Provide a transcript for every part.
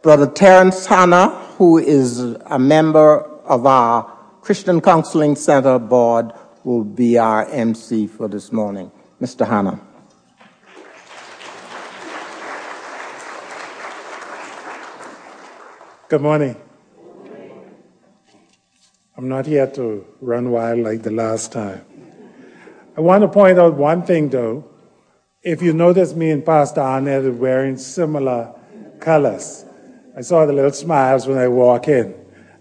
Brother Terence Hanna, who is a member of our Christian Counseling Center board, will be our MC for this morning. Mr. Hanna. Good morning. I'm not here to run wild like the last time. I want to point out one thing though. If you notice me and Pastor Arnett are wearing similar colors, I saw the little smiles when I walk in.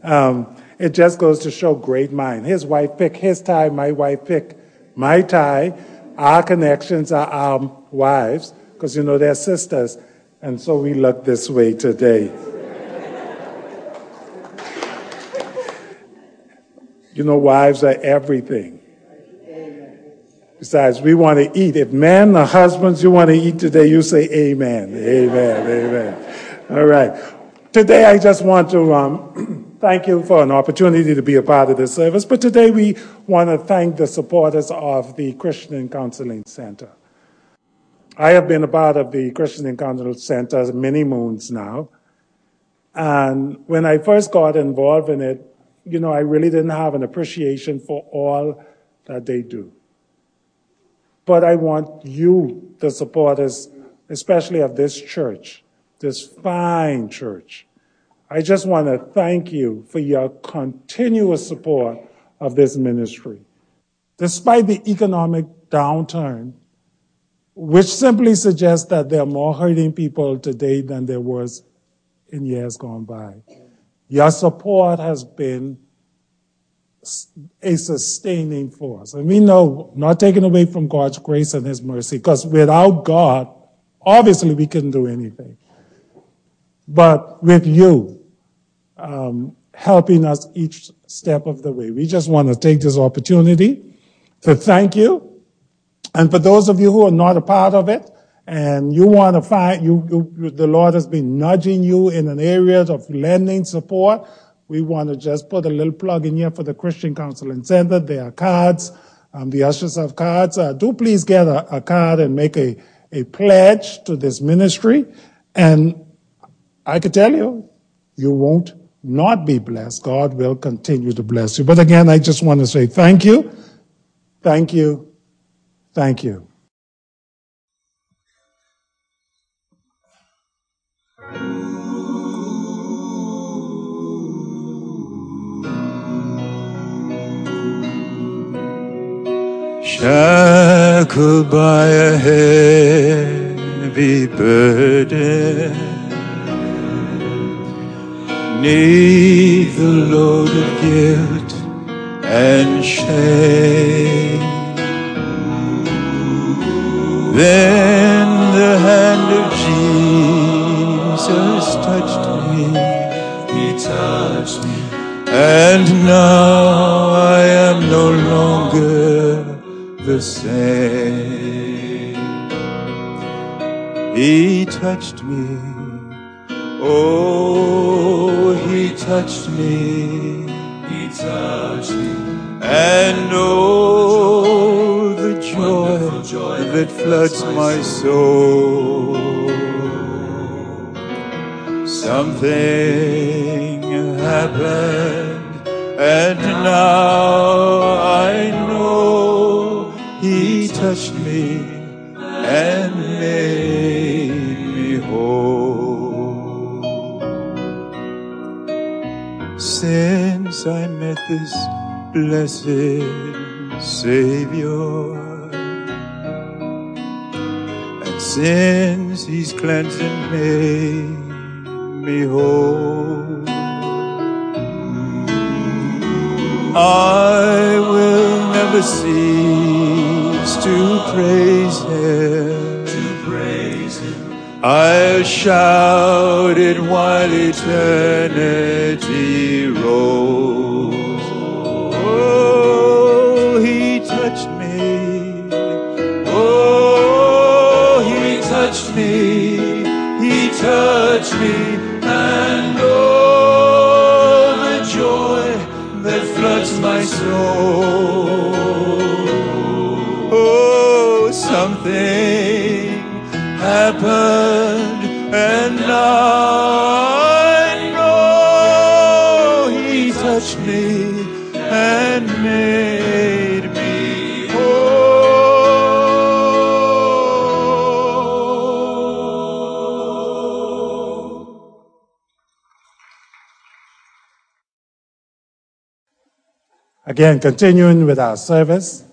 Um, it just goes to show great mind. His wife pick his tie, my wife pick my tie. Our connections are our wives, because you know they're sisters, and so we look this way today. you know, wives are everything. Besides, we want to eat. If men or husbands, you want to eat today, you say amen. Amen. Amen. All right. Today, I just want to um, thank you for an opportunity to be a part of this service. But today, we want to thank the supporters of the Christian Counseling Center. I have been a part of the Christian Counseling Center many moons now. And when I first got involved in it, you know, I really didn't have an appreciation for all that they do. But I want you, the supporters, especially of this church, this fine church. I just want to thank you for your continuous support of this ministry. Despite the economic downturn, which simply suggests that there are more hurting people today than there was in years gone by. Your support has been a sustaining force. And we know, not taken away from God's grace and His mercy, because without God, obviously we couldn't do anything. But with you, um, helping us each step of the way, we just want to take this opportunity to thank you. And for those of you who are not a part of it, and you want to find, you, you the Lord has been nudging you in an area of lending support, we want to just put a little plug in here for the Christian Counseling Center. There are cards. Um, the ushers have cards. Uh, do please get a, a, card and make a, a pledge to this ministry. And I can tell you, you won't not be blessed. God will continue to bless you. But again, I just want to say thank you. Thank you. Thank you. shackled by a heavy burden. Neath the load of guilt and shame. Then the hand of Jesus touched me. He touched me. And now I am no longer the same. He touched me. Oh, touched me. He touched me. And oh, the joy, joy that floods my soul. Something happened, and now I know He touched me Since I met this blessed Savior, and since He's cleansed and made me whole. I will never cease to praise Him. To praise Him. I'll shout it while eternity rolls. Again, continuing with our service,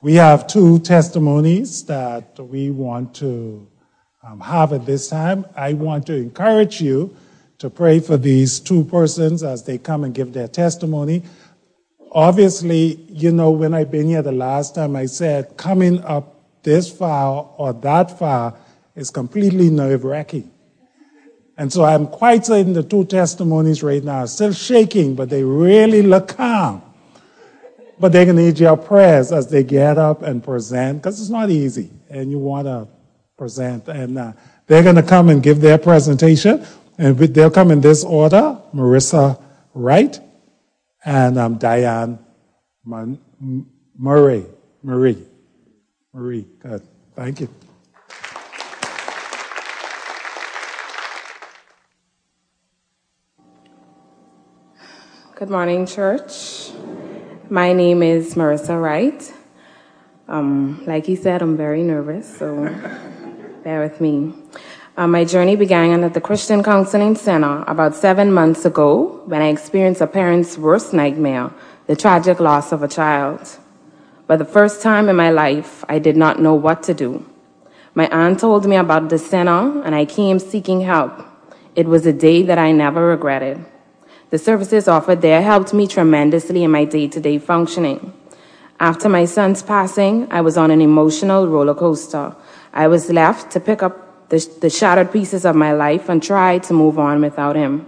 we have two testimonies that we want to um, have at this time. I want to encourage you to pray for these two persons as they come and give their testimony. Obviously, you know, when I've been here the last time, I said coming up this far or that far is completely nerve wracking. And so I'm quite certain the two testimonies right now are still shaking, but they really look calm. But they're going to need your prayers as they get up and present, because it's not easy, and you want to present. And uh, they're going to come and give their presentation, and they'll come in this order Marissa Wright and um, Diane Murray. Marie. Marie, good. Thank you. Good morning, church. My name is Marissa Wright. Um, like he said, I'm very nervous, so bear with me. Uh, my journey began at the Christian Counseling Center about seven months ago when I experienced a parent's worst nightmare, the tragic loss of a child. For the first time in my life, I did not know what to do. My aunt told me about the center, and I came seeking help. It was a day that I never regretted. The services offered there helped me tremendously in my day to day functioning. After my son's passing, I was on an emotional roller coaster. I was left to pick up the, the shattered pieces of my life and try to move on without him.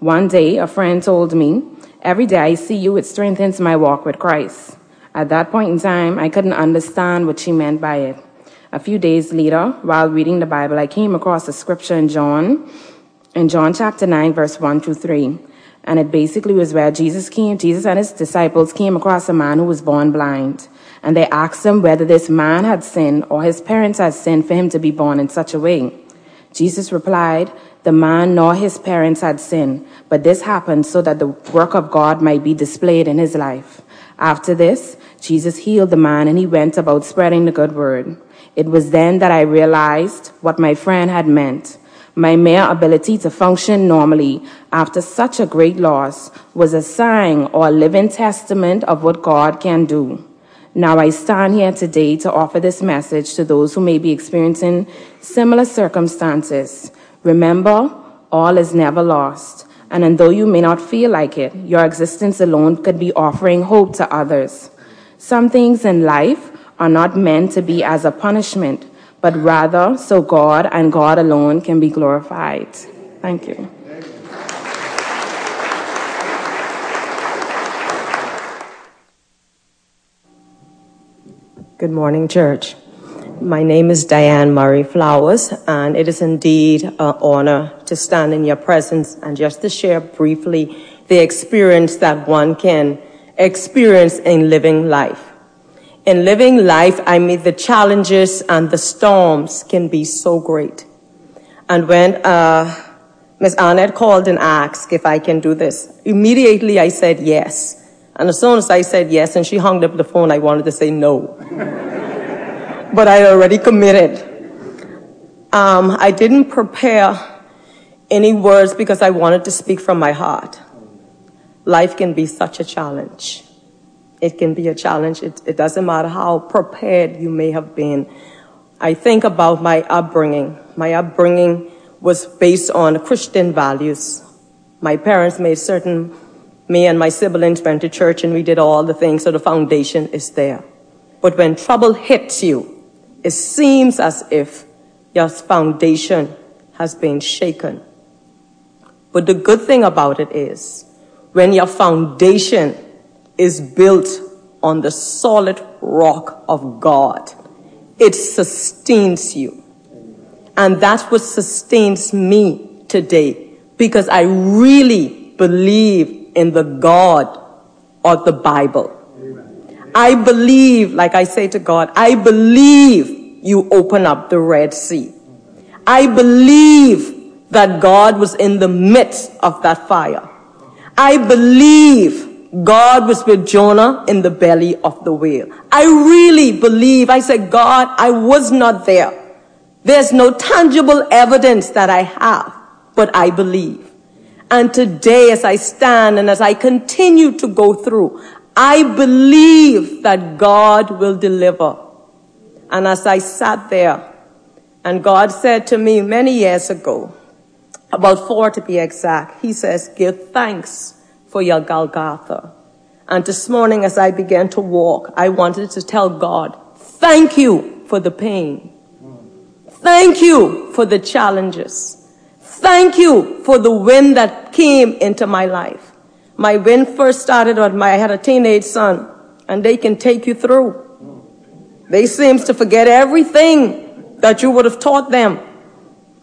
One day, a friend told me, Every day I see you, it strengthens my walk with Christ. At that point in time, I couldn't understand what she meant by it. A few days later, while reading the Bible, I came across a scripture in John, in John chapter 9, verse 1 through 3. And it basically was where Jesus came, Jesus and his disciples came across a man who was born blind. And they asked him whether this man had sinned or his parents had sinned for him to be born in such a way. Jesus replied, The man nor his parents had sinned, but this happened so that the work of God might be displayed in his life. After this, Jesus healed the man and he went about spreading the good word. It was then that I realized what my friend had meant. My mere ability to function normally after such a great loss was a sign or a living testament of what God can do. Now I stand here today to offer this message to those who may be experiencing similar circumstances. Remember, all is never lost. And although you may not feel like it, your existence alone could be offering hope to others. Some things in life are not meant to be as a punishment, but rather so God and God alone can be glorified. Thank you. Good morning, church. My name is Diane Murray Flowers, and it is indeed an honor to stand in your presence and just to share briefly the experience that one can experience in living life. In living life, I mean, the challenges and the storms can be so great. And when uh, Ms. Annette called and asked if I can do this, immediately I said yes. And as soon as I said yes and she hung up the phone, I wanted to say no. but I already committed. Um, I didn't prepare any words because I wanted to speak from my heart. Life can be such a challenge it can be a challenge. It, doesn't matter how prepared you may have been. I think about my upbringing. My upbringing was based on Christian values. My parents made certain, me and my siblings went to church and we did all the things, so the foundation is there. But when trouble hits you, it seems as if your foundation has been shaken. But the good thing about it is, when your foundation is built on the solid rock of God. It sustains you. And that's what sustains me today because I really believe in the God of the Bible. I believe, like I say to God, I believe you open up the Red Sea. I believe that God was in the midst of that fire. I believe God was with Jonah in the belly of the whale. I really believe, I said, God, I was not there. There's no tangible evidence that I have, but I believe. And today, as I stand and as I continue to go through, I believe that God will deliver. And as I sat there, and God said to me many years ago, about four to be exact, He says, Give thanks for your Golgotha. And this morning, as I began to walk, I wanted to tell God, Thank you for the pain. Thank you for the challenges. Thank you for the wind that came into my life. My wind first started when I had a teenage son, and they can take you through. They seems to forget everything that you would have taught them.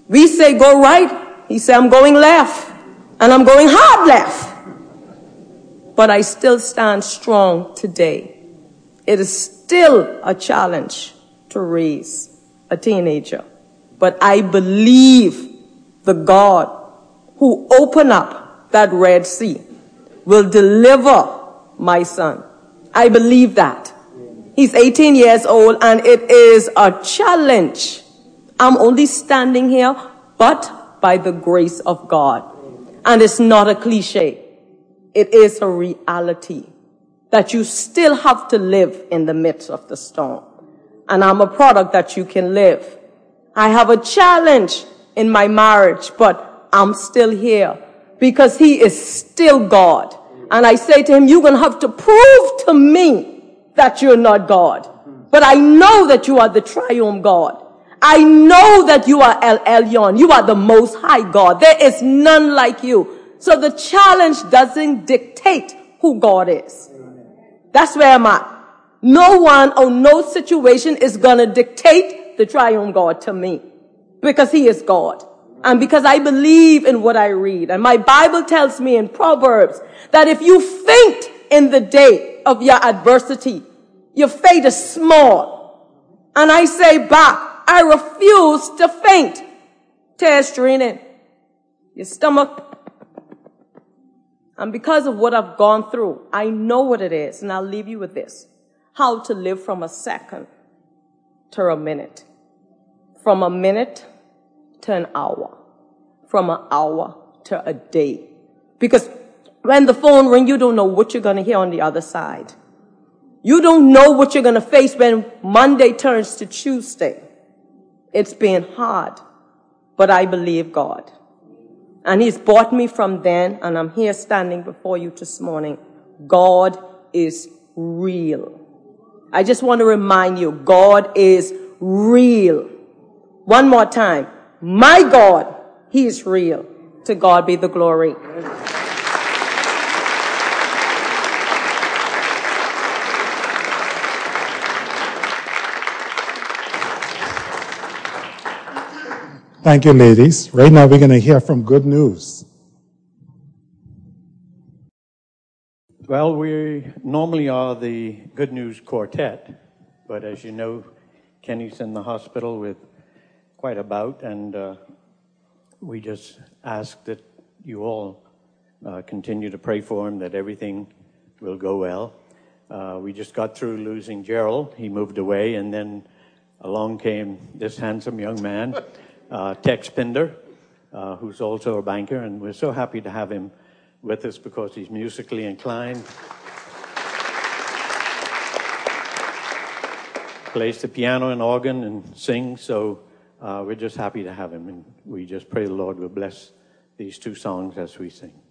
We say go right. He said, I'm going left. And I'm going hard left. But I still stand strong today. It is still a challenge to raise a teenager. But I believe the God who opened up that Red Sea will deliver my son. I believe that. He's 18 years old and it is a challenge. I'm only standing here, but by the grace of God. And it's not a cliche. It is a reality that you still have to live in the midst of the storm. And I'm a product that you can live. I have a challenge in my marriage, but I'm still here because he is still God. And I say to him, you're going to have to prove to me that you're not God. But I know that you are the triumph God. I know that you are El Elyon. You are the most high God. There is none like you. So the challenge doesn't dictate who God is. That's where I'm at. No one or no situation is going to dictate the triumph God to me because he is God. And because I believe in what I read. And my Bible tells me in Proverbs that if you faint in the day of your adversity, your faith is small. And I say back, I refuse to faint. Tears draining. Your stomach. And because of what I've gone through, I know what it is. And I'll leave you with this. How to live from a second to a minute. From a minute to an hour. From an hour to a day. Because when the phone rings, you don't know what you're going to hear on the other side. You don't know what you're going to face when Monday turns to Tuesday. It's been hard, but I believe God. And He's brought me from then, and I'm here standing before you this morning. God is real. I just want to remind you, God is real. One more time. My God, He is real. To God be the glory. Thank you, ladies. Right now, we're going to hear from Good News. Well, we normally are the Good News Quartet, but as you know, Kenny's in the hospital with quite a bout, and uh, we just ask that you all uh, continue to pray for him, that everything will go well. Uh, we just got through losing Gerald. He moved away, and then along came this handsome young man uh, Tex Pinder, uh, who's also a banker, and we're so happy to have him with us because he's musically inclined. Plays the piano and organ and sings, so uh, we're just happy to have him, and we just pray the Lord will bless these two songs as we sing.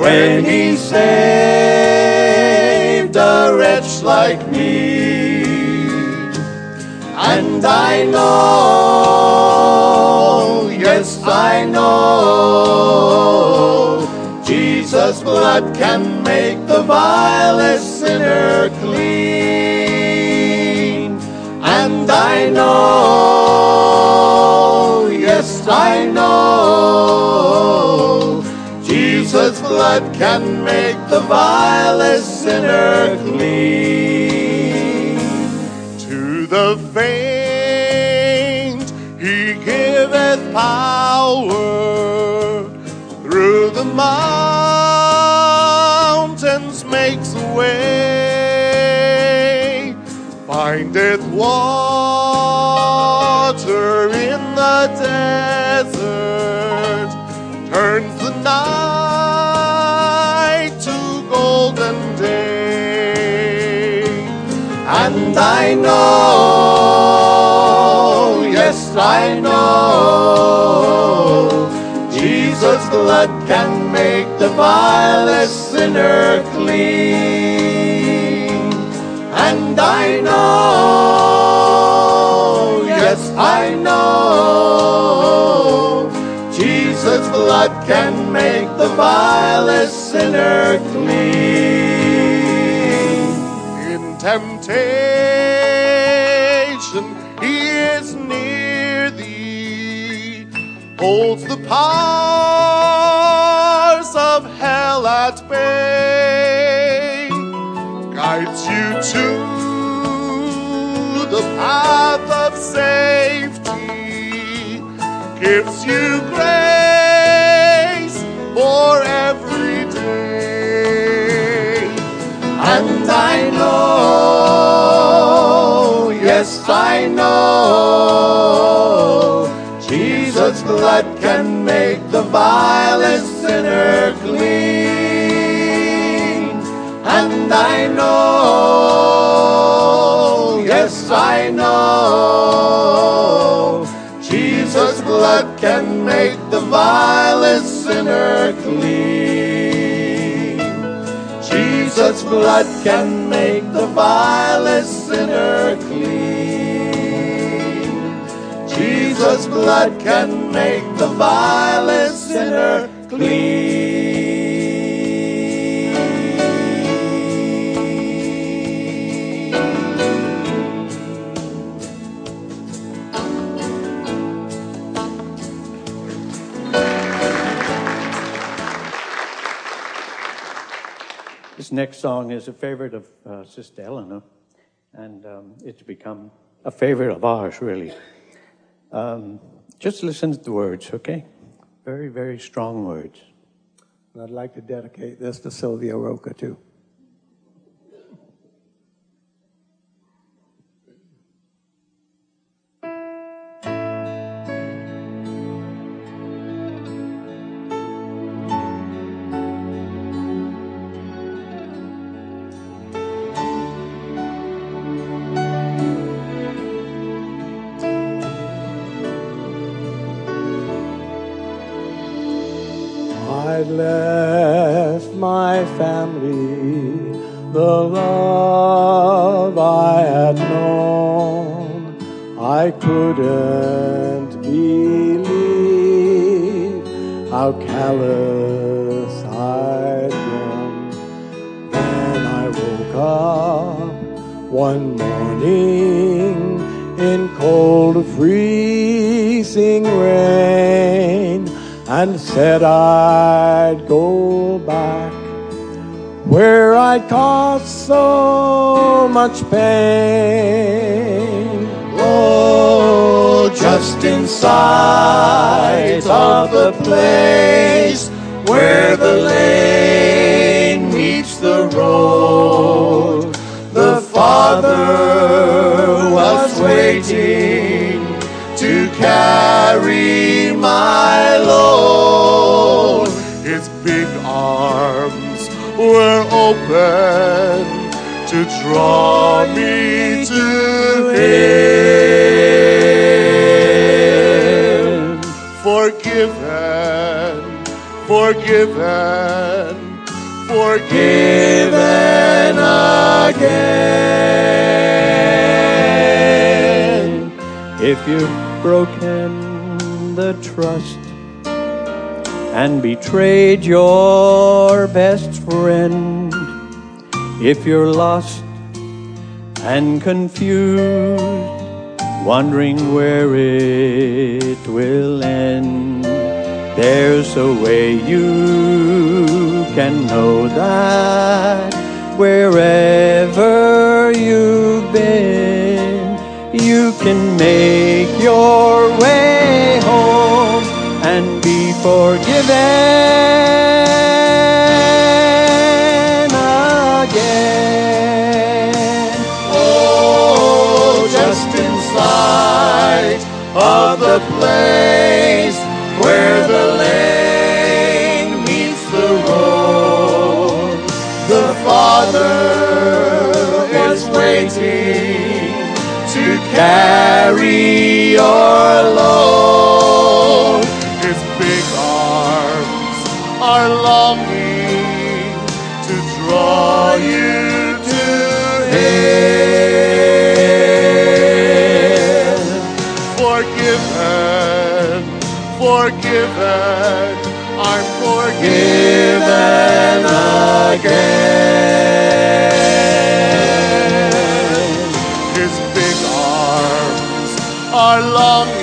when he saved a wretch like me. And I know, yes, I know, Jesus' blood can make the vilest sinner clean. And I know, yes, I know blood can make the vilest sinner clean. To the faint he giveth power, through the mountains makes a way, findeth water know, yes, I know, Jesus' blood can make the vilest sinner clean. And I know, yes, I know, Jesus' blood can make the vilest sinner clean. In temptation, holds the powers of hell at bay, guides you to the path of safety, gives you grace for every day. And I know, yes, I know, blood can make the vilest sinner clean. And I know, yes, I know, Jesus' blood can make the vilest sinner clean. Jesus' blood can make the vilest sinner clean. Jesus' blood can make the vilest sinner clean. This next song is a favorite of uh, Sister Eleanor, and um, it's become a favorite of ours, really. Um, just listen to the words, okay? Very, very strong words. And I'd like to dedicate this to Sylvia Roca, too. Much pain. Oh, just inside of the place where the lane meets the road, the Father was waiting to carry my load. His big arms were open to draw me to Him. Forgiven, forgiven, forgiven again. If you've broken the trust and betrayed your best friend, if you're lost and confused, wondering where it will end, there's a way you can know that wherever you've been, you can make your way home and be forgiven of the place where the lane meets the road, the Father is waiting to carry your load. His big arms are longing forgiven, I'm forgiven again. His big arms are longing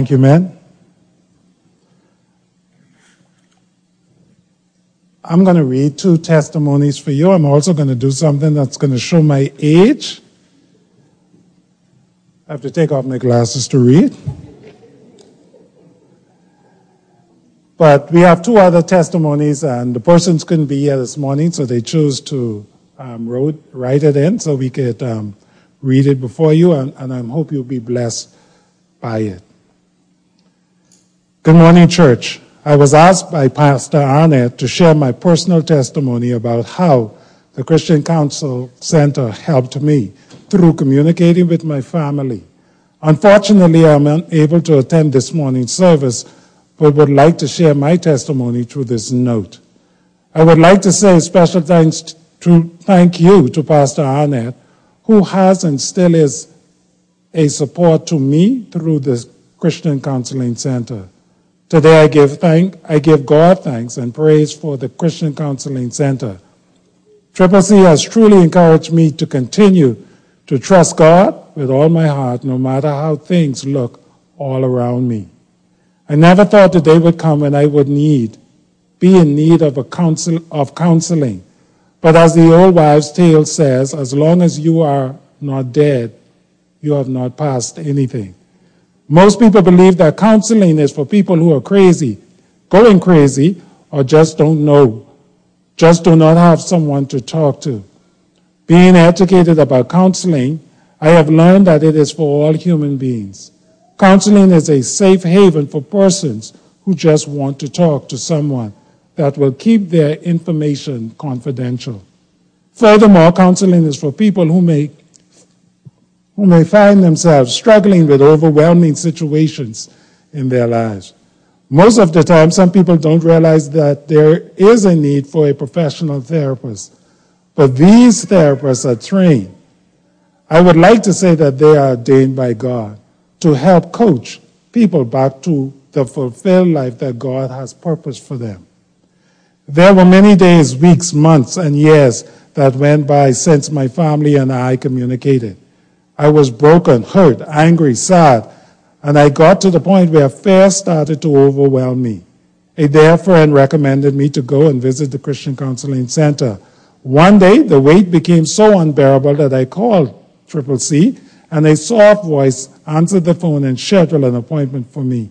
Thank you, man. I'm going to read two testimonies for you. I'm also going to do something that's going to show my age. I have to take off my glasses to read. But we have two other testimonies, and the persons couldn't be here this morning, so they chose to um, wrote, write it in so we could um, read it before you, and, and I hope you'll be blessed by it. Good morning, church. I was asked by Pastor Arnett to share my personal testimony about how the Christian Council Center helped me through communicating with my family. Unfortunately, I'm unable to attend this morning's service, but would like to share my testimony through this note. I would like to say special thanks to thank you to Pastor Arnett, who has and still is a support to me through the Christian Counseling Center. Today I give thank I give God thanks and praise for the Christian Counseling Center. Triple C has truly encouraged me to continue to trust God with all my heart, no matter how things look all around me. I never thought the day would come when I would need, be in need of a counsel of counseling. But as the old wives' tale says, as long as you are not dead, you have not passed anything. Most people believe that counseling is for people who are crazy, going crazy, or just don't know, just do not have someone to talk to. Being educated about counseling, I have learned that it is for all human beings. Counseling is a safe haven for persons who just want to talk to someone that will keep their information confidential. Furthermore, counseling is for people who may who may find themselves struggling with overwhelming situations in their lives. Most of the time, some people don't realize that there is a need for a professional therapist, but these therapists are trained. I would like to say that they are ordained by God to help coach people back to the fulfilled life that God has purposed for them. There were many days, weeks, months, and years that went by since my family and I communicated. I was broken, hurt, angry, sad, and I got to the point where fear started to overwhelm me. A dear friend recommended me to go and visit the Christian Counseling Center. One day, the weight became so unbearable that I called Triple C and a soft voice answered the phone and scheduled an appointment for me.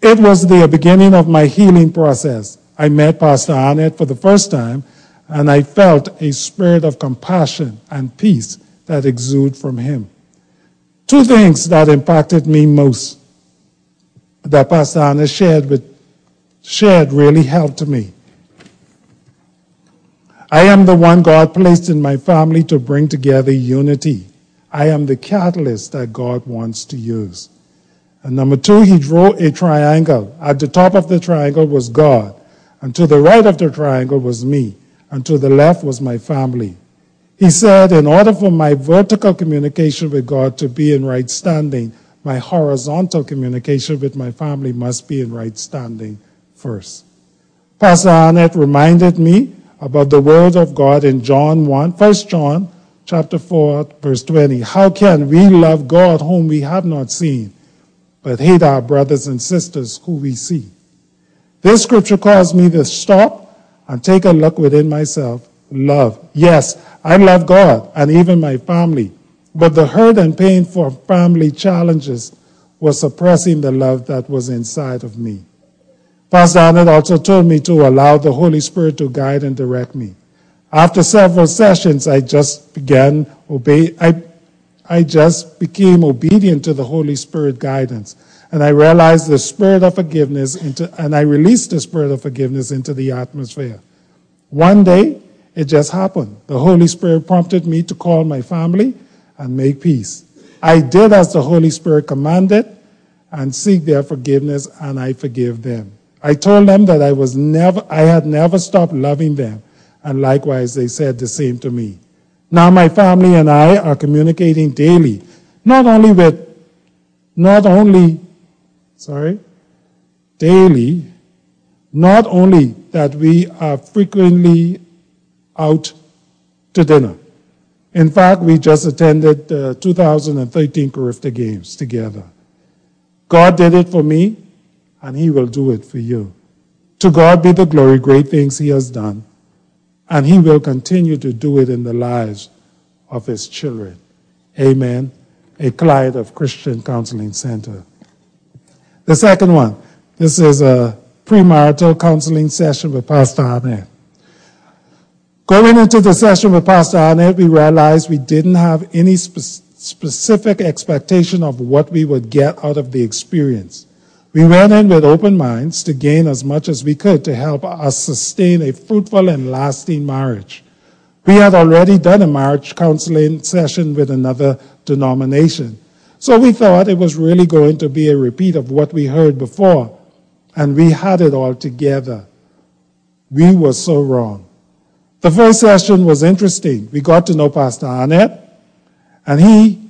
It was the beginning of my healing process. I met Pastor Arnett for the first time, and I felt a spirit of compassion and peace that exuded from him. Two things that impacted me most that Pastor Arnett shared with shared really helped me. I am the one God placed in my family to bring together unity. I am the catalyst that God wants to use. And number two, he drew a triangle. At the top of the triangle was God, and to the right of the triangle was me, and to the left was my family. He said, in order for my vertical communication with God to be in right standing, my horizontal communication with my family must be in right standing first. Pastor Arnett reminded me about the word of God in John 1, 1 John chapter 4, verse 20. How can we love God whom we have not seen, but hate our brothers and sisters who we see? This scripture caused me to stop and take a look within myself. Love. Yes, I love God and even my family, but the hurt and pain for family challenges was suppressing the love that was inside of me. Pastor Arnett also told me to allow the Holy Spirit to guide and direct me. After several sessions, I just began obey. I, I just became obedient to the Holy Spirit guidance, and I realized the spirit of forgiveness into, and I released the spirit of forgiveness into the atmosphere. One day, it just happened. The Holy Spirit prompted me to call my family and make peace. I did as the Holy Spirit commanded and seek their forgiveness, and I forgive them. I told them that I was never, I had never stopped loving them, and likewise they said the same to me. Now my family and I are communicating daily, not only with, not only, sorry, daily, not only that we are frequently out to dinner. In fact, we just attended uh, the 2013 Carifta Games together. God did it for me and he will do it for you. To God be the glory, great things he has done, and he will continue to do it in the lives of his children. Amen. A client of Christian Counseling Center. The second one, this is a premarital counseling session with Pastor Arnett. Going into the session with Pastor Arnett, we realized we didn't have any spe- specific expectation of what we would get out of the experience. We went in with open minds to gain as much as we could to help us sustain a fruitful and lasting marriage. We had already done a marriage counseling session with another denomination. So we thought it was really going to be a repeat of what we heard before. And we had it all together. We were so wrong. The first session was interesting. We got to know Pastor Arnett, and he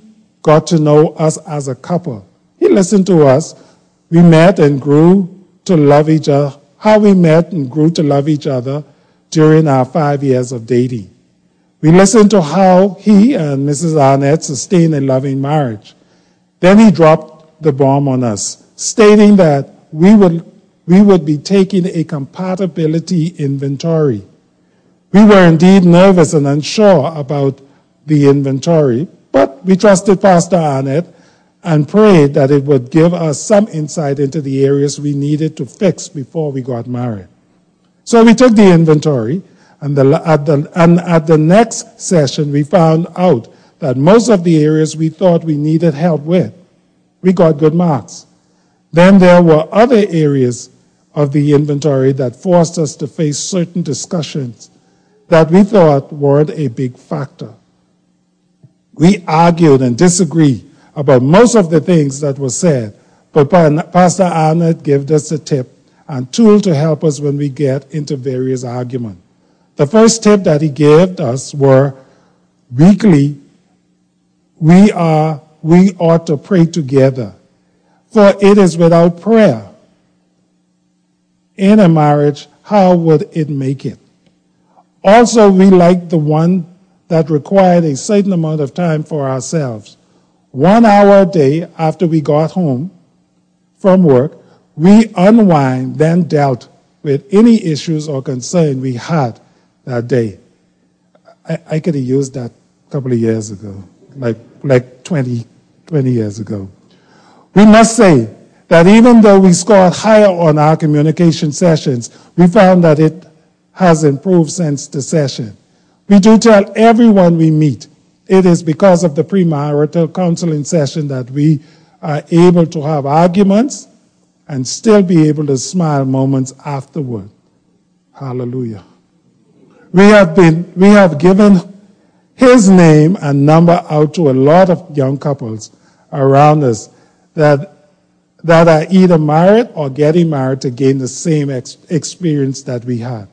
got to know us as a couple. He listened to us we met and grew to love each other, how we met and grew to love each other during our five years of dating. We listened to how he and Mrs. Arnett sustained a loving marriage. Then he dropped the bomb on us, stating that we would, we would be taking a compatibility inventory. We were indeed nervous and unsure about the inventory, but we trusted Pastor Arnett and prayed that it would give us some insight into the areas we needed to fix before we got married. So we took the inventory, and, the, at the, and at the next session, we found out that most of the areas we thought we needed help with, we got good marks. Then there were other areas of the inventory that forced us to face certain discussions that we thought weren't a big factor. We argued and disagreed about most of the things that were said. But Pastor Arnett gave us a tip and tool to help us when we get into various arguments. The first tip that he gave us were weekly, we are, we ought to pray together. For it is without prayer in a marriage, how would it make it? Also, we liked the one that required a certain amount of time for ourselves one hour a day after we got home from work, we unwind, then dealt with any issues or concern we had that day. I, I could have used that a couple of years ago, like, like 20, 20 years ago. We must say that even though we scored higher on our communication sessions, we found that it has improved since the session. We do tell everyone we meet it is because of the premarital counseling session that we are able to have arguments and still be able to smile moments afterward. Hallelujah. We have been, we have given his name and number out to a lot of young couples around us that, that are either married or getting married to gain the same ex- experience that we had.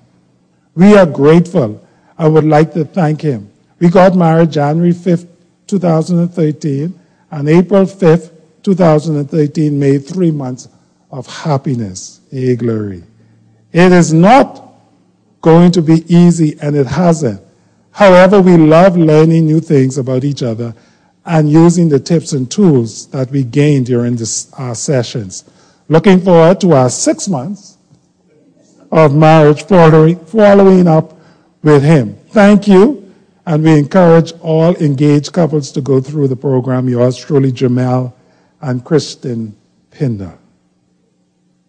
We are grateful. I would like to thank him. We got married January 5th, 2013, and April 5th, 2013 made three months of happiness. Hey, glory. It is not going to be easy, and it hasn't. However, we love learning new things about each other and using the tips and tools that we gained during this, our sessions. Looking forward to our six months of marriage following, following up with him. Thank you. And we encourage all engaged couples to go through the program. Yours truly, Jamel and Kristen Pinder.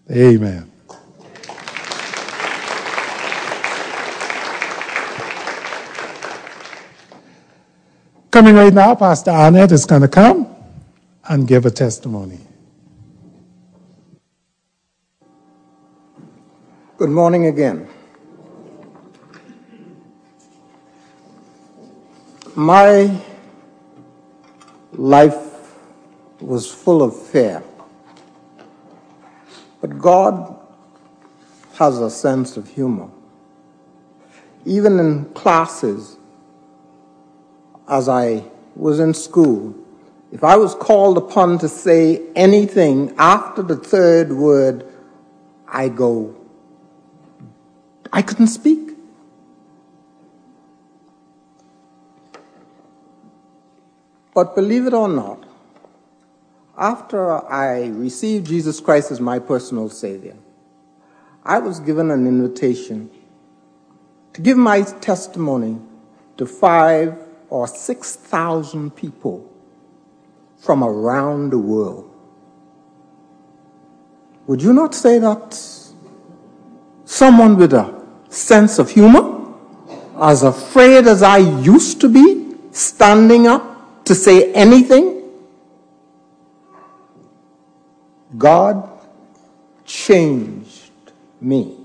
Amen. Coming right now, Pastor Arnett is going to come and give a testimony. Good morning again. My life was full of fear. But God has a sense of humor. Even in classes, as I was in school, if I was called upon to say anything after the third word, I go, I couldn't speak. But believe it or not, after I received Jesus Christ as my personal Savior, I was given an invitation to give my testimony to five or six thousand people from around the world. Would you not say that someone with a sense of humor, as afraid as I used to be, standing up to say anything. God changed me.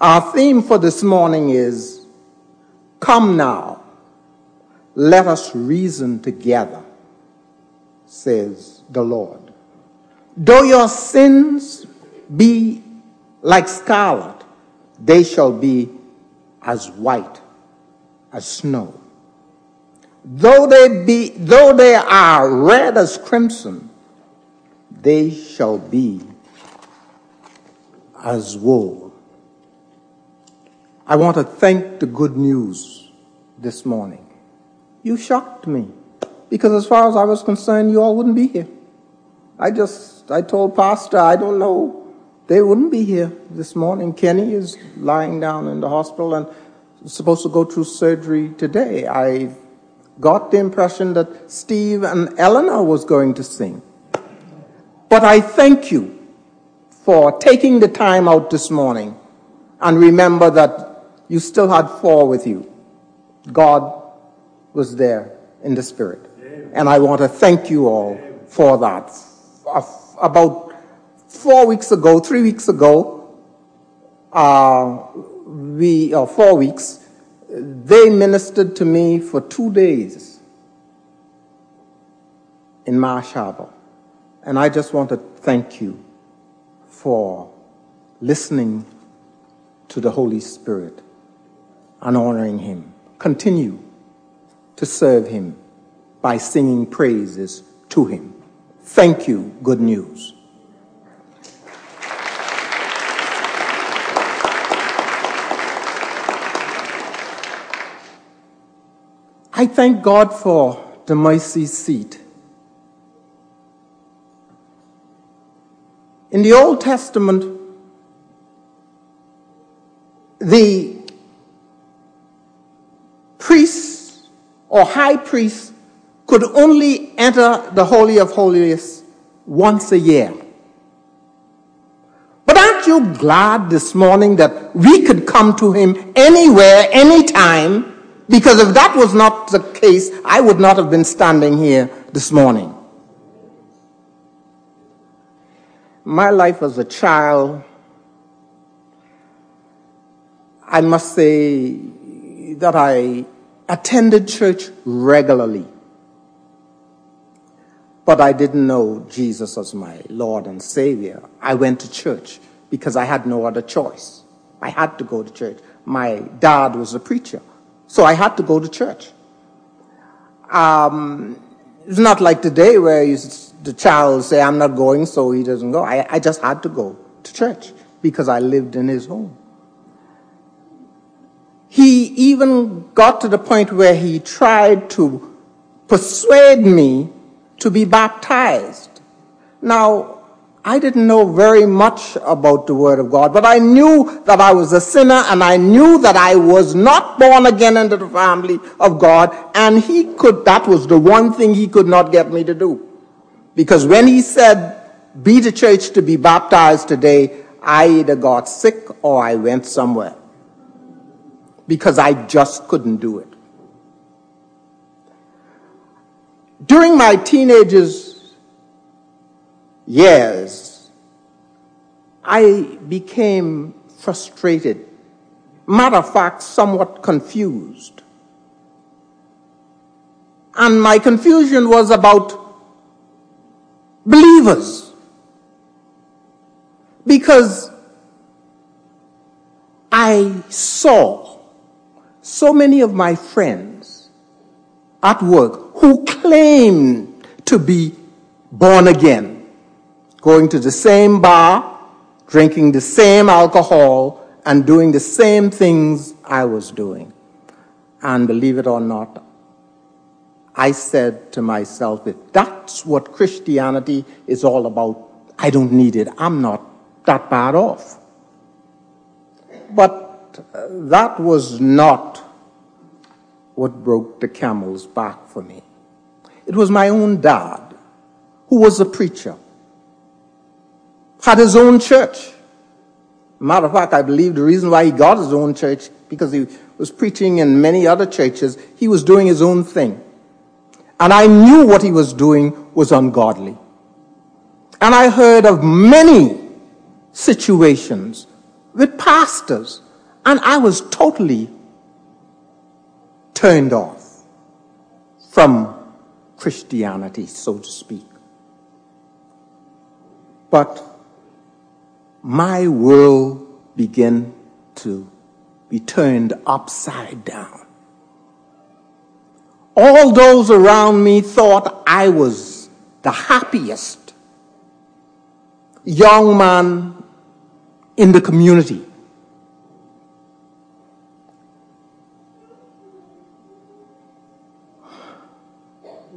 Our theme for this morning is Come now, let us reason together, says the Lord. Though your sins be like scarlet, they shall be as white as snow. Though they be, though they are red as crimson, they shall be as wool. I want to thank the good news this morning. You shocked me because as far as I was concerned, you all wouldn't be here. I just, I told Pastor, I don't know, they wouldn't be here this morning. Kenny is lying down in the hospital and supposed to go through surgery today. I got the impression that Steve and Eleanor was going to sing. But I thank you for taking the time out this morning and remember that you still had four with you. God was there in the spirit. And I want to thank you all for that. About four weeks ago, three weeks ago, uh, we, or four weeks, they ministered to me for two days in Marsh Harbor. And I just want to thank you for listening to the Holy Spirit and honoring Him. Continue to serve Him by singing praises to Him. Thank you. Good news. I thank God for the mercy seat. In the Old Testament, the priest or high priest could could only enter the Holy of Holies once a year. But aren't you glad this morning that we could come to Him anywhere, anytime? Because if that was not the case, I would not have been standing here this morning. My life as a child, I must say that I attended church regularly. But I didn't know Jesus as my Lord and Savior. I went to church because I had no other choice. I had to go to church. My dad was a preacher, so I had to go to church. Um, it's not like today where you, the child say, I'm not going, so he doesn't go. I, I just had to go to church because I lived in his home. He even got to the point where he tried to persuade me to be baptized. Now, I didn't know very much about the Word of God, but I knew that I was a sinner and I knew that I was not born again into the family of God, and he could, that was the one thing he could not get me to do. Because when he said, be the church to be baptized today, I either got sick or I went somewhere. Because I just couldn't do it. During my teenagers years, I became frustrated. Matter of fact, somewhat confused. And my confusion was about believers. Because I saw so many of my friends at work who claimed to be born again, going to the same bar, drinking the same alcohol, and doing the same things I was doing. And believe it or not, I said to myself, if that's what Christianity is all about, I don't need it. I'm not that bad off. But uh, that was not what broke the camel's back for me. It was my own dad, who was a preacher, had his own church. Matter of fact, I believe the reason why he got his own church because he was preaching in many other churches. He was doing his own thing. And I knew what he was doing was ungodly. And I heard of many situations with pastors, and I was totally turned off from Christianity, so to speak. But my world began to be turned upside down. All those around me thought I was the happiest young man in the community.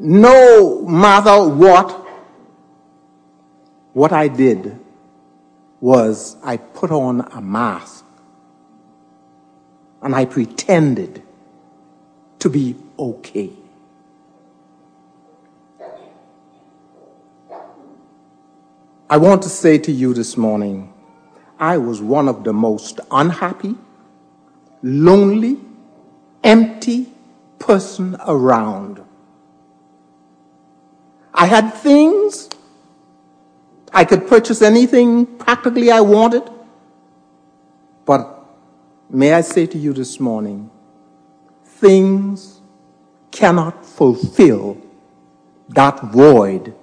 no matter what, what I did was I put on a mask and I pretended to be okay. I want to say to you this morning, I was one of the most unhappy, lonely, empty person around. I had things. I could purchase anything practically I wanted. But may I say to you this morning, things cannot fulfill that void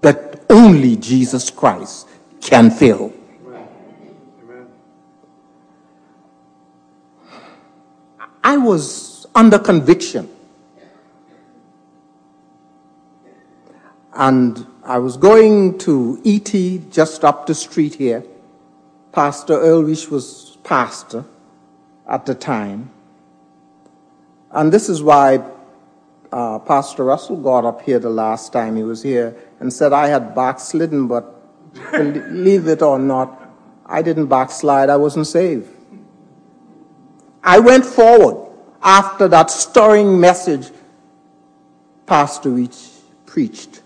that only Jesus Christ can fill. I was under conviction. And I was going to ET just up the street here. Pastor Earlwish was pastor at the time. And this is why uh, Pastor Russell got up here the last time he was here and said I had backslidden, but believe it or not, I didn't backslide, I wasn't saved. I went forward after that stirring message pastor each preached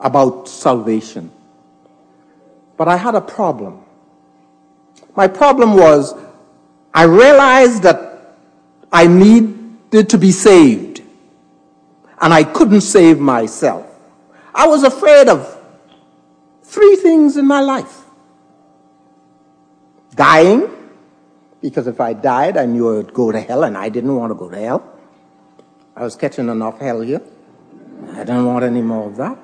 about salvation. But I had a problem. My problem was I realized that I needed to be saved, and I couldn't save myself. I was afraid of three things in my life dying, because if I died, I knew I would go to hell, and I didn't want to go to hell. I was catching enough hell here. I don't want any more of that.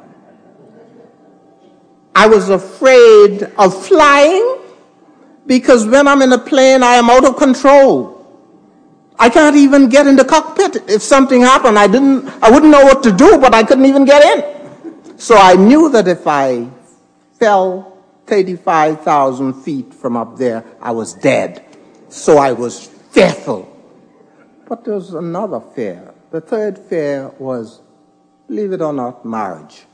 I was afraid of flying because when I'm in a plane, I am out of control. I can't even get in the cockpit. If something happened, I didn't, I wouldn't know what to do, but I couldn't even get in. So I knew that if I fell 35,000 feet from up there, I was dead. So I was fearful. But there was another fear. The third fear was, believe it or not, marriage.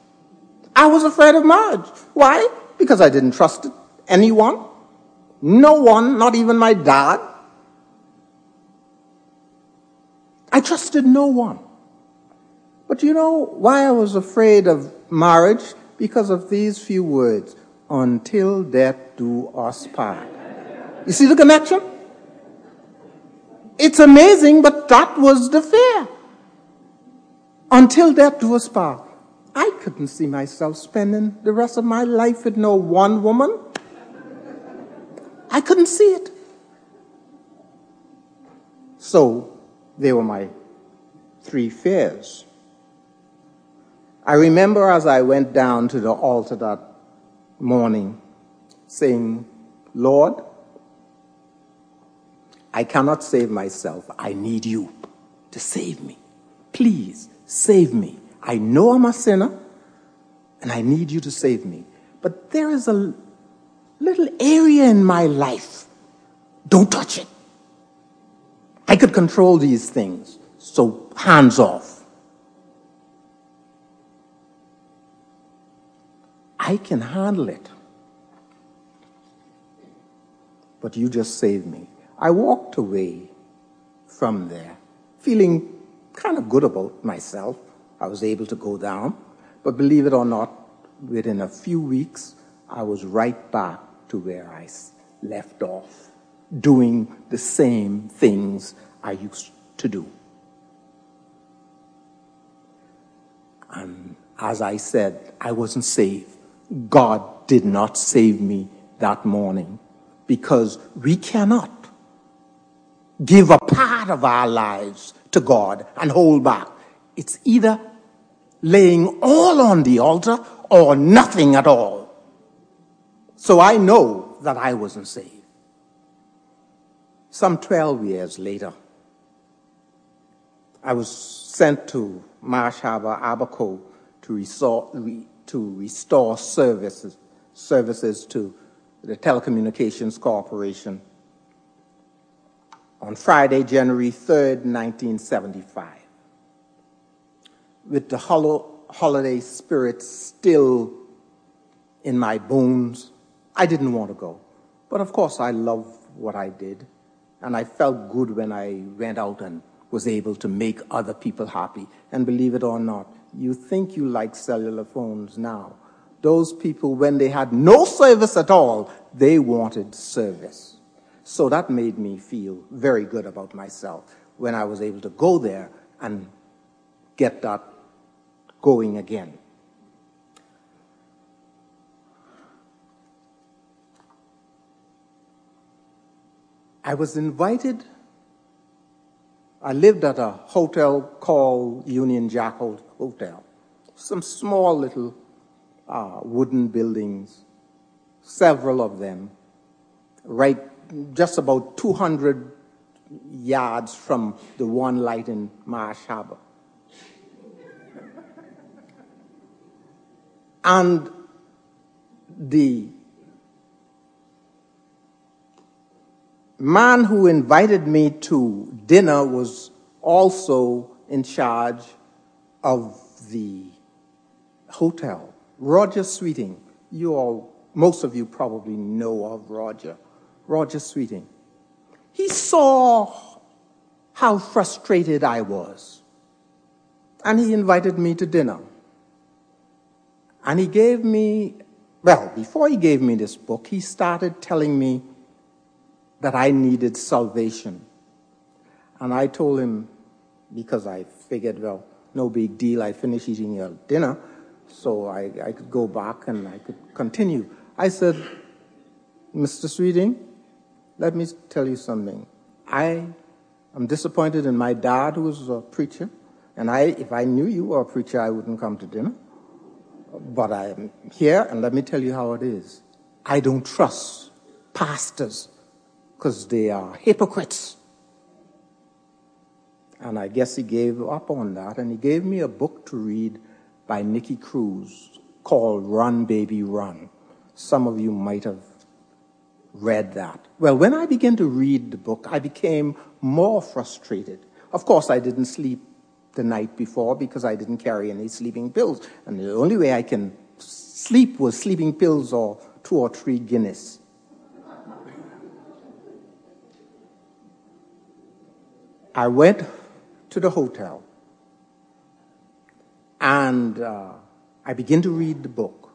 I was afraid of marriage. Why? Because I didn't trust anyone. No one, not even my dad. I trusted no one. But you know why I was afraid of marriage? Because of these few words until death do us part. You see the connection? It's amazing, but that was the fear. Until death do us part. I couldn't see myself spending the rest of my life with no one woman. I couldn't see it. So they were my three fears. I remember as I went down to the altar that morning saying, Lord, I cannot save myself. I need you to save me. Please save me. I know I'm a sinner and I need you to save me. But there is a little area in my life. Don't touch it. I could control these things. So hands off. I can handle it. But you just saved me. I walked away from there feeling kind of good about myself. I was able to go down. But believe it or not, within a few weeks, I was right back to where I left off, doing the same things I used to do. And as I said, I wasn't saved. God did not save me that morning because we cannot give a part of our lives to God and hold back. It's either laying all on the altar or nothing at all. So I know that I wasn't saved. Some 12 years later, I was sent to Marsh Harbor, Abaco, to, resort, re, to restore services, services to the Telecommunications Corporation on Friday, January 3rd, 1975 with the holiday spirit still in my bones, I didn't want to go. But of course, I love what I did. And I felt good when I went out and was able to make other people happy. And believe it or not, you think you like cellular phones now. Those people, when they had no service at all, they wanted service. So that made me feel very good about myself when I was able to go there and get that going again. I was invited. I lived at a hotel called Union Jack Hotel. Some small little uh, wooden buildings, several of them, right just about 200 yards from the one light in Marsh Harbor. And the man who invited me to dinner was also in charge of the hotel. Roger Sweeting. You all, most of you probably know of Roger. Roger Sweeting. He saw how frustrated I was. and he invited me to dinner. And he gave me, well, before he gave me this book, he started telling me that I needed salvation. And I told him, because I figured, well, no big deal, I finished eating your dinner, so I, I could go back and I could continue. I said, Mr. Sweeting, let me tell you something. I am disappointed in my dad, who was a preacher, and I, if I knew you were a preacher, I wouldn't come to dinner. But I am here, and let me tell you how it is. I don't trust pastors because they are hypocrites. And I guess he gave up on that, and he gave me a book to read by Nicky Cruz called Run Baby Run. Some of you might have read that. Well, when I began to read the book, I became more frustrated. Of course, I didn't sleep the night before because I didn't carry any sleeping pills. And the only way I can sleep was sleeping pills or two or three Guinness. I went to the hotel and uh, I began to read the book.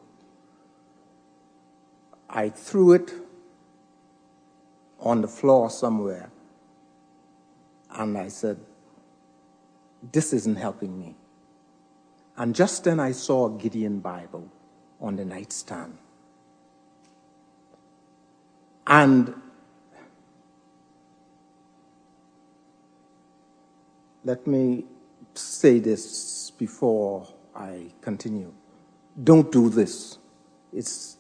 I threw it on the floor somewhere and I said, This isn't helping me. And just then I saw a Gideon Bible on the nightstand. And let me say this before I continue. Don't do this. It's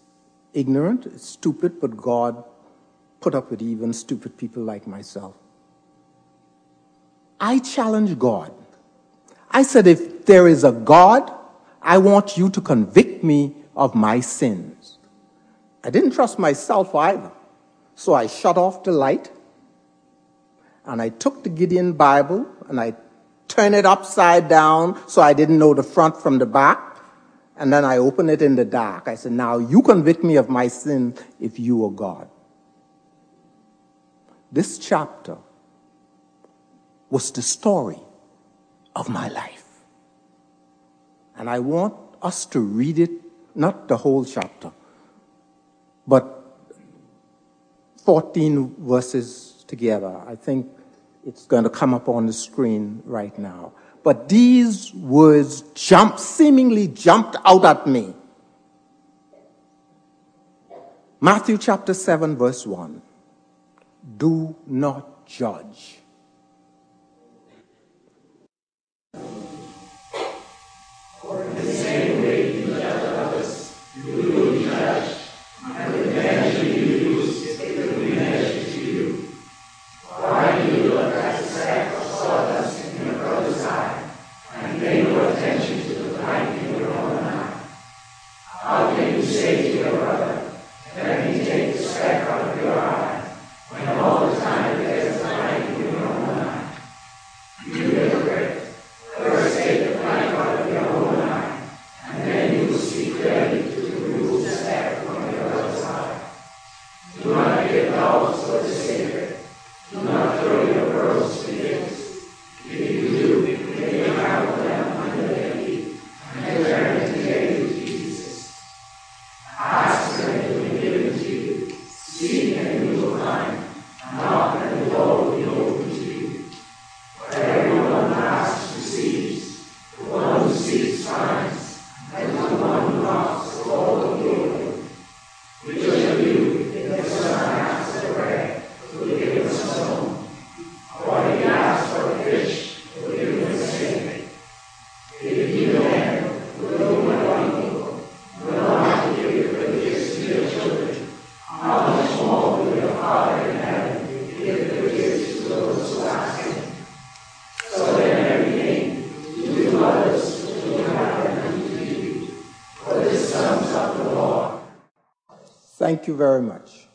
ignorant, it's stupid, but God put up with even stupid people like myself. I challenge God. I said, if there is a God, I want you to convict me of my sins. I didn't trust myself either. So I shut off the light and I took the Gideon Bible and I turned it upside down so I didn't know the front from the back. And then I opened it in the dark. I said, now you convict me of my sin if you are God. This chapter was the story of my life. And I want us to read it, not the whole chapter, but 14 verses together. I think it's going to come up on the screen right now. But these words jumped, seemingly jumped out at me. Matthew chapter 7, verse 1. Do not judge Thank you very much.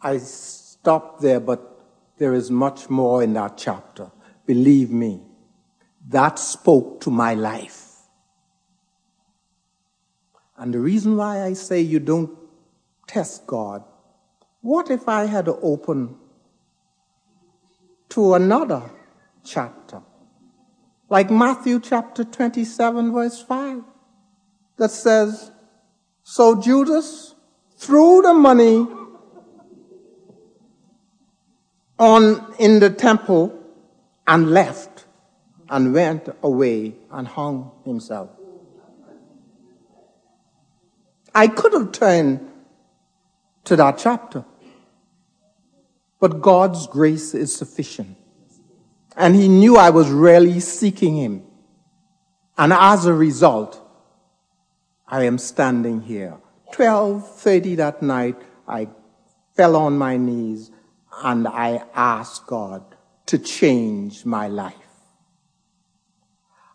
I stopped there, but there is much more in that chapter. Believe me, that spoke to my life. And the reason why I say you don't test God, what if I had opened to another chapter Like Matthew chapter 27 verse 5 that says, So Judas threw the money on in the temple and left and went away and hung himself. I could have turned to that chapter, but God's grace is sufficient. And he knew I was really seeking him. And as a result, I am standing here. 12:30 that night, I fell on my knees and I asked God to change my life.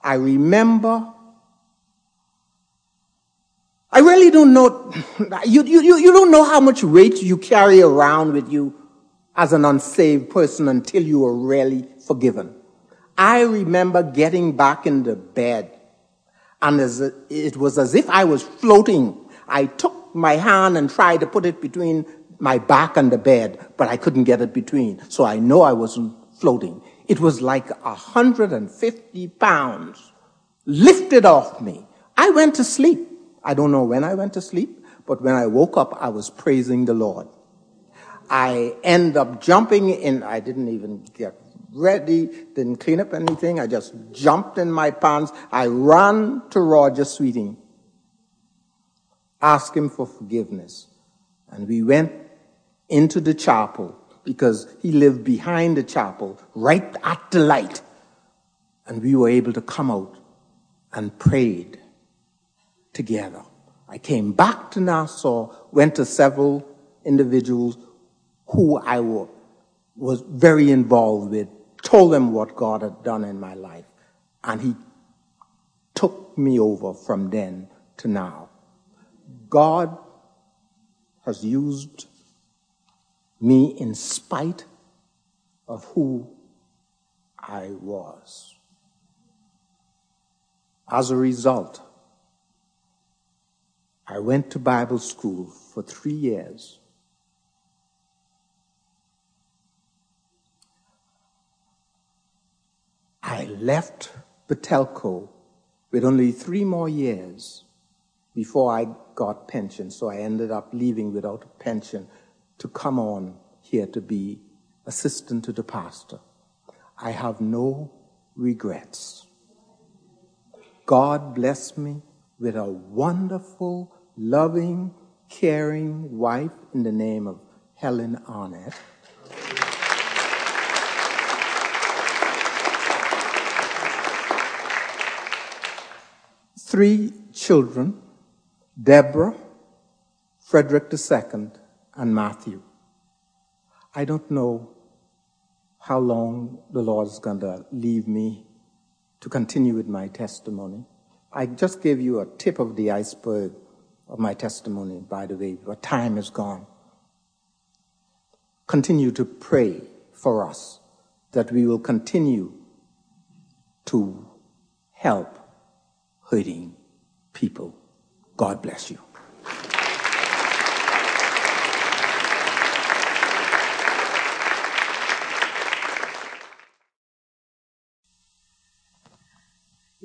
I remember I really don't know, you, you, you don't know how much weight you carry around with you as an unsaved person until you are really forgiven. I remember getting back in the bed and as it was as if I was floating. I took my hand and tried to put it between my back and the bed, but I couldn't get it between. So I know I wasn't floating. It was like 150 pounds lifted off me. I went to sleep. I don't know when I went to sleep, but when I woke up, I was praising the Lord. I end up jumping in. I didn't even get ready, didn't clean up anything. I just jumped in my pants. I ran to Roger Sweeting, asked him for forgiveness. And we went into the chapel because he lived behind the chapel, right at the light. And we were able to come out and prayed together. I came back to Nassau, went to several individuals who I was very involved with, told them what God had done in my life, and He took me over from then to now. God has used me in spite of who I was. As a result, I went to Bible school for three years. I left BaTelCo with only three more years before I got pension, so I ended up leaving without a pension to come on here to be assistant to the pastor. I have no regrets. God bless me with a wonderful, loving, caring wife in the name of Helen Arnett. Three children, Deborah, Frederick II, and Matthew. I don't know how long the Lord is going to leave me to continue with my testimony. I just gave you a tip of the iceberg of my testimony, by the way, but time is gone. Continue to pray for us that we will continue to help hurting people. God bless you.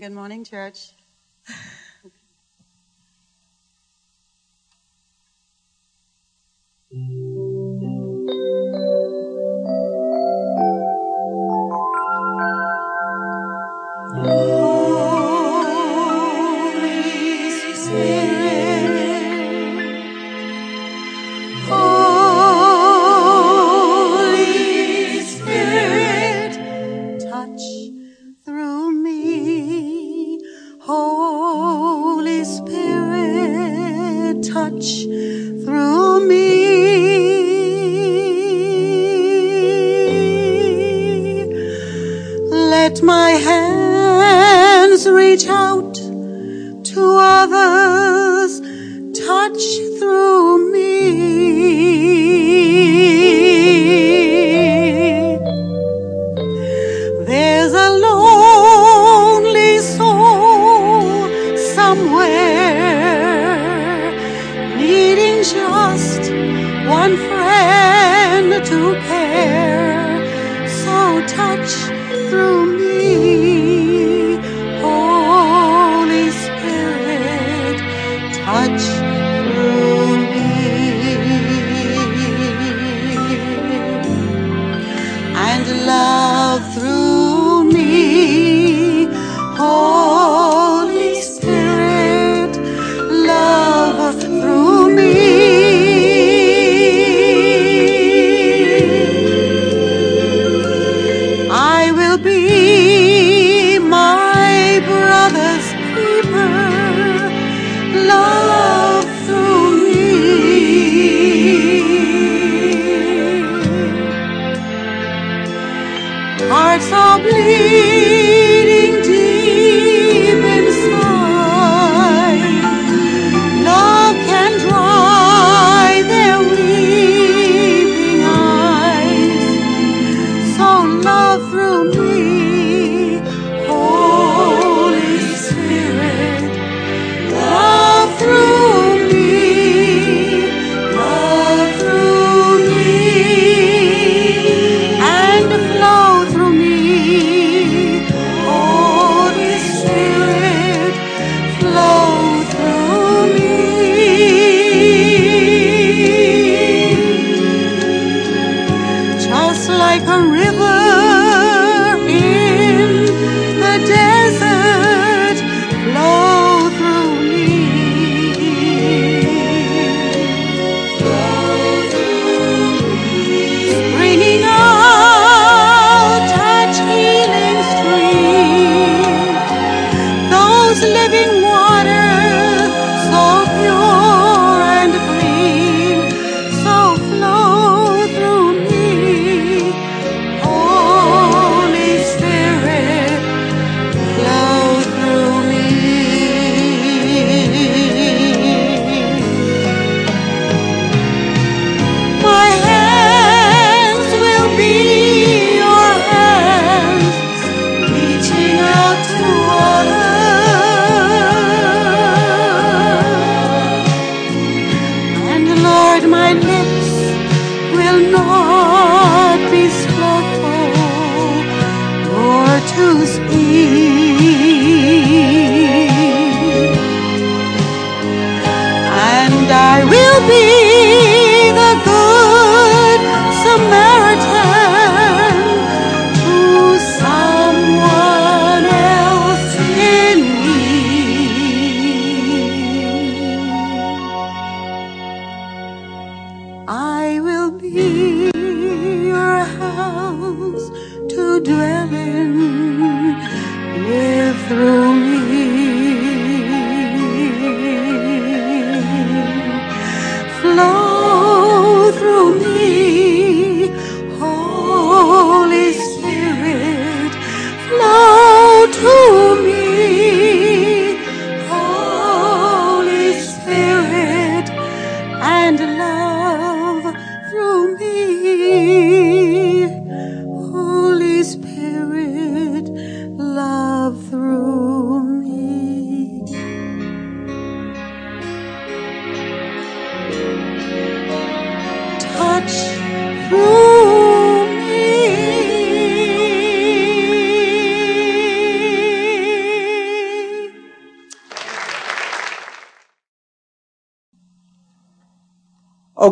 Good morning, church.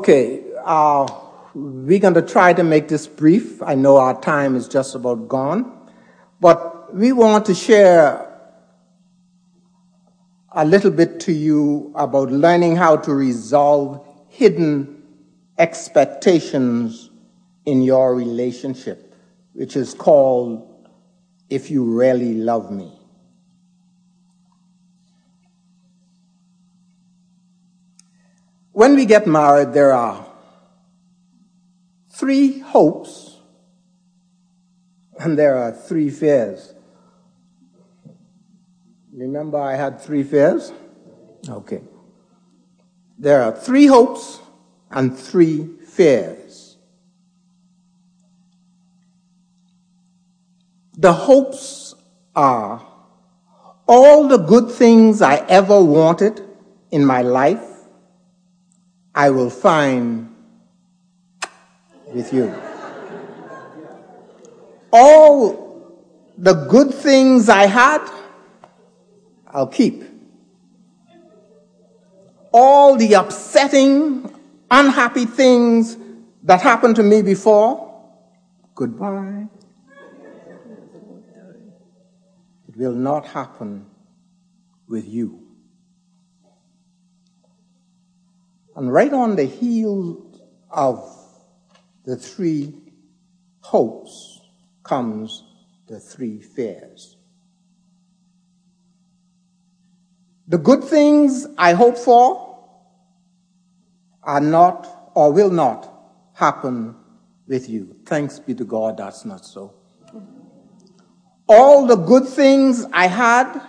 Okay, uh, we're going to try to make this brief. I know our time is just about gone, but we want to share a little bit to you about learning how to resolve hidden expectations in your relationship, which is called If You Really Love Me. When we get married, there are three hopes and there are three fears. Remember, I had three fears? Okay. There are three hopes and three fears. The hopes are all the good things I ever wanted in my life, I will find with you. All the good things I had, I'll keep. All the upsetting, unhappy things that happened to me before, goodbye. It will not happen with you. And right on the heels of the three hopes comes the three fears. The good things I hope for are not or will not happen with you. Thanks be to God, that's not so. All the good things I had,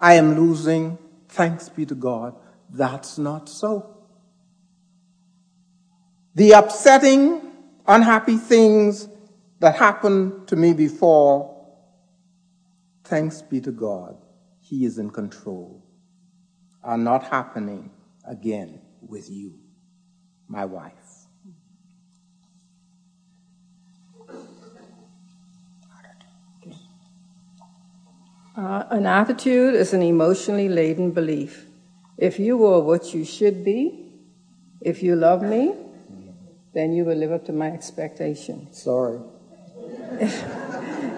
I am losing. Thanks be to God, that's not so. The upsetting, unhappy things that happened to me before, thanks be to God, He is in control, are not happening again with you, my wife. Uh, an attitude is an emotionally laden belief. If you were what you should be, if you love me, then you will live up to my expectations. Sorry.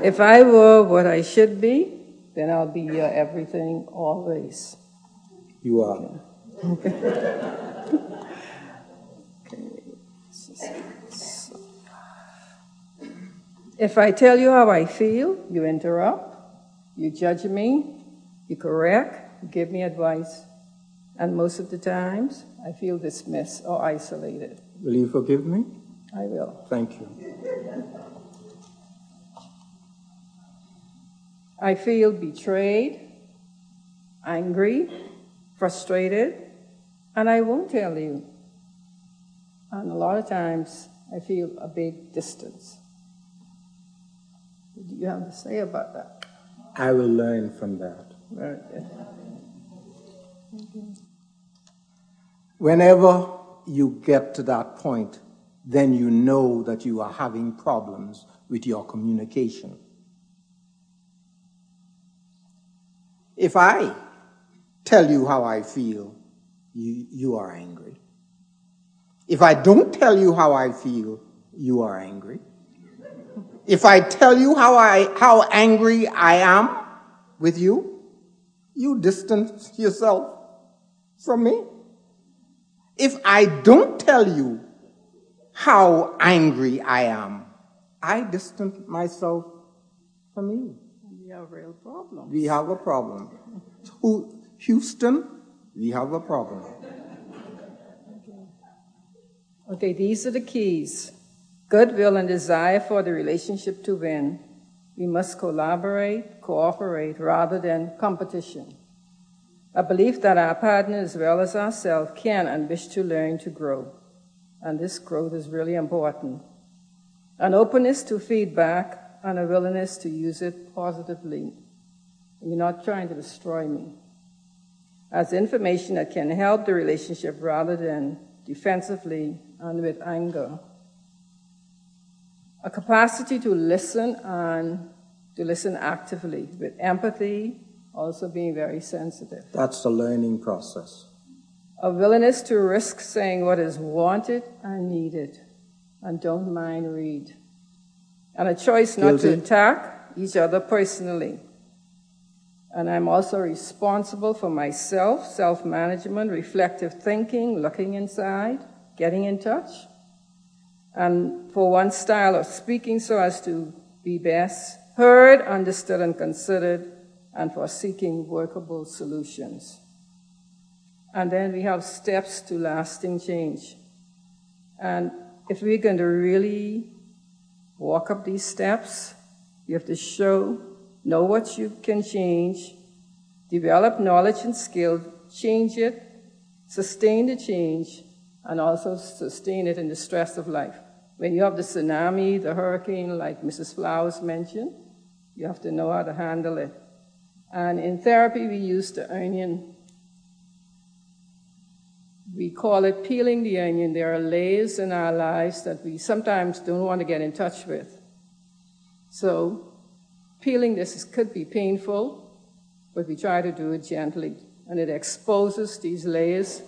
If I were what I should be, then I'll be your everything always. You are. Okay. If I tell you how I feel, you interrupt, you judge me, you correct, you give me advice, and most of the times I feel dismissed or isolated. Will you forgive me? I will. Thank you. I feel betrayed, angry, frustrated, and I won't tell you. And a lot of times I feel a big distance. What do you have to say about that? I will learn from that. Very good. Whenever you get to that point then you know that you are having problems with your communication. If I tell you how I feel, you, you are angry. If I don't tell you how I feel, you are angry. If I tell you how I, how angry I am with you, you distance yourself from me. If I don't tell you how angry I am, I distance myself from you. We have real problems. We have a problem. Houston, we have a problem. Okay, these are the keys goodwill and desire for the relationship to win. We must collaborate, cooperate, rather than competition. A belief that our partner, as well as ourselves, can and wish to learn to grow. And this growth is really important. An openness to feedback and a willingness to use it positively. You're not trying to destroy me. As information that can help the relationship rather than defensively and with anger. A capacity to listen and to listen actively with empathy, also being very sensitive. That's the learning process. A willingness to risk saying what is wanted and needed, and don't mind read. And a choice not to attack each other personally. And I'm also responsible for myself, self management, reflective thinking, looking inside, getting in touch. And for one style of speaking so as to be best heard, understood, and considered, and for seeking workable solutions. And then we have steps to lasting change. And if we're going to really walk up these steps, you have to show, know what you can change, develop knowledge and skill, change it, sustain the change, and also sustain it in the stress of life. When you have the tsunami, the hurricane, like Mrs. Flowers mentioned, you have to know how to handle it. And in therapy, we use the onion. We call it peeling the onion. There are layers in our lives that we sometimes don't want to get in touch with. So, peeling this is, could be painful, but we try to do it gently. And it exposes these layers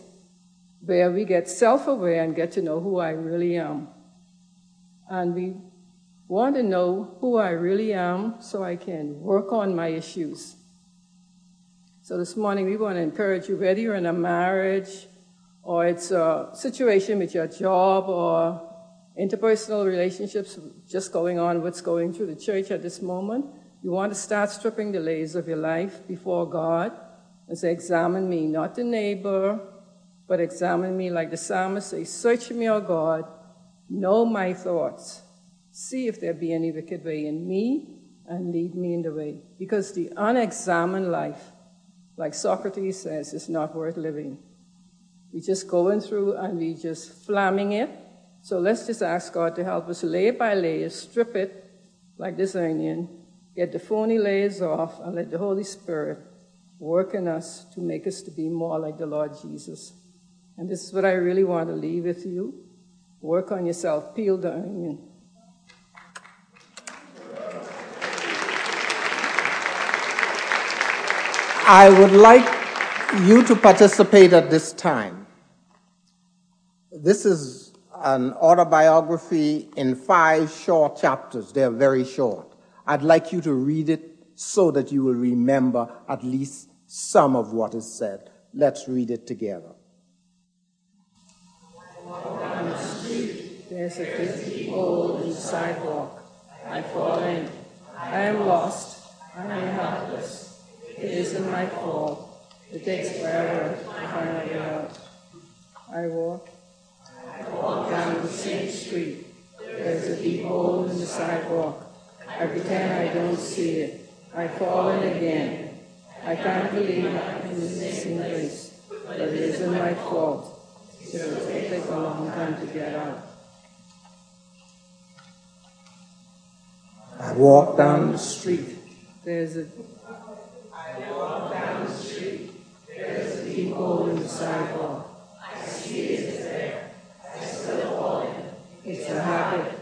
where we get self aware and get to know who I really am. And we want to know who I really am so I can work on my issues. So this morning we want to encourage you, whether you're in a marriage or it's a situation with your job or interpersonal relationships just going on, what's going through the church at this moment, you want to start stripping the layers of your life before God and say, examine me, not the neighbor, but examine me like the psalmist says, search me, O God, know my thoughts, see if there be any wicked way in me, and lead me in the way. Because the unexamined life like Socrates says, it's not worth living. We just going through and we just flamming it. So let's just ask God to help us layer by layer, strip it like this onion, get the phony layers off, and let the Holy Spirit work in us to make us to be more like the Lord Jesus. And this is what I really want to leave with you. Work on yourself, peel the onion. I would like you to participate at this time. This is an autobiography in five short chapters. They're very short. I'd like you to read it so that you will remember at least some of what is said. Let's read it together. On the street, there's a busy hole in the sidewalk. I fall in. I am lost. I am helpless. It isn't my fault. It takes forever to find way out. Uh, I walk, I walk down the same street. There's a deep hole in the sidewalk. I pretend I don't see it. I fall in again. I can't believe I'm in the same place, but it isn't my fault. It will take a long time to get out. I walk down the street. There's a I walk down the street. There is a peephole in the sidewalk. I see it is there. I still fall in. It's a habit,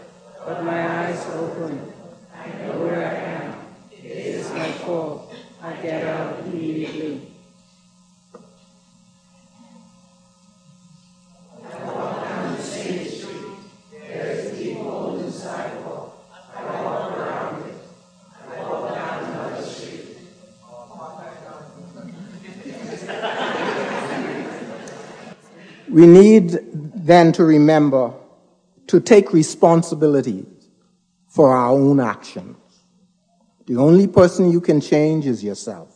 but my eyes open. I know where I am. It is my fault. I get out of here. We need then to remember to take responsibility for our own actions. The only person you can change is yourself.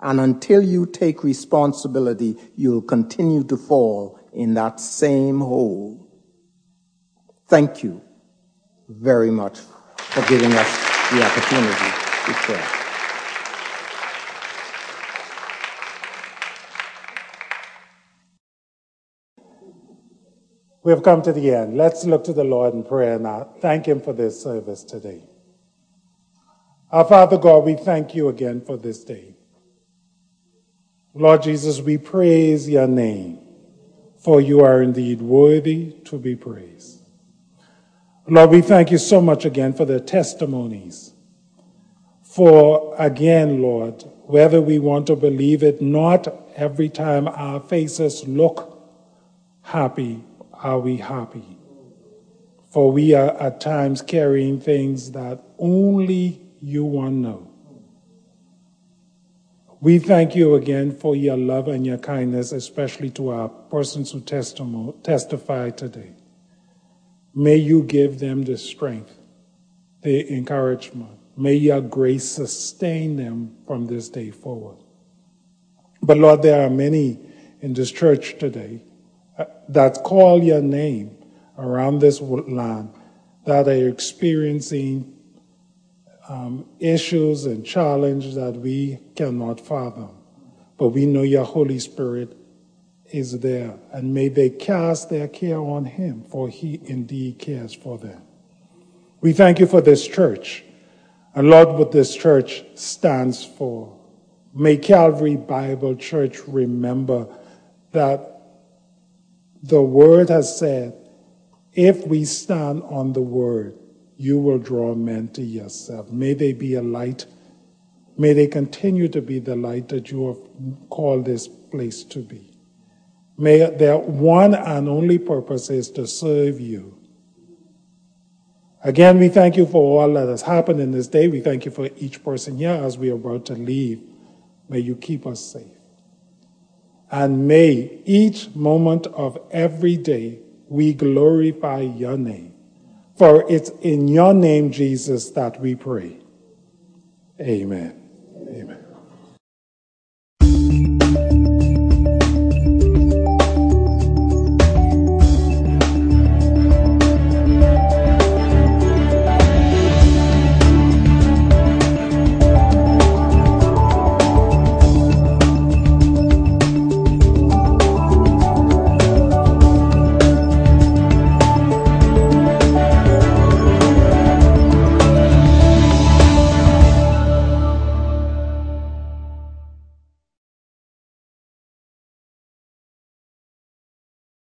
And until you take responsibility, you'll continue to fall in that same hole. Thank you very much for giving us the opportunity to pray. We have come to the end. Let's look to the Lord in prayer now. Thank Him for this service today. Our Father God, we thank you again for this day. Lord Jesus, we praise your name, for you are indeed worthy to be praised. Lord, we thank you so much again for the testimonies. For again, Lord, whether we want to believe it, not every time our faces look happy are we happy? For we are at times carrying things that only you one know. We thank you again for your love and your kindness, especially to our persons who testify today. May you give them the strength, the encouragement. May your grace sustain them from this day forward. But Lord, there are many in this church today that call your name around this land that are experiencing um, issues and challenges that we cannot fathom. But we know your Holy Spirit is there, and may they cast their care on Him, for He indeed cares for them. We thank you for this church, and Lord, what this church stands for. May Calvary Bible Church remember that the word has said, if we stand on the word, you will draw men to yourself. May they be a light. May they continue to be the light that you have called this place to be. May their one and only purpose is to serve you. Again, we thank you for all that has happened in this day. We thank you for each person here as we are about to leave. May you keep us safe. And may each moment of every day we glorify your name. For it's in your name, Jesus, that we pray. Amen. Amen.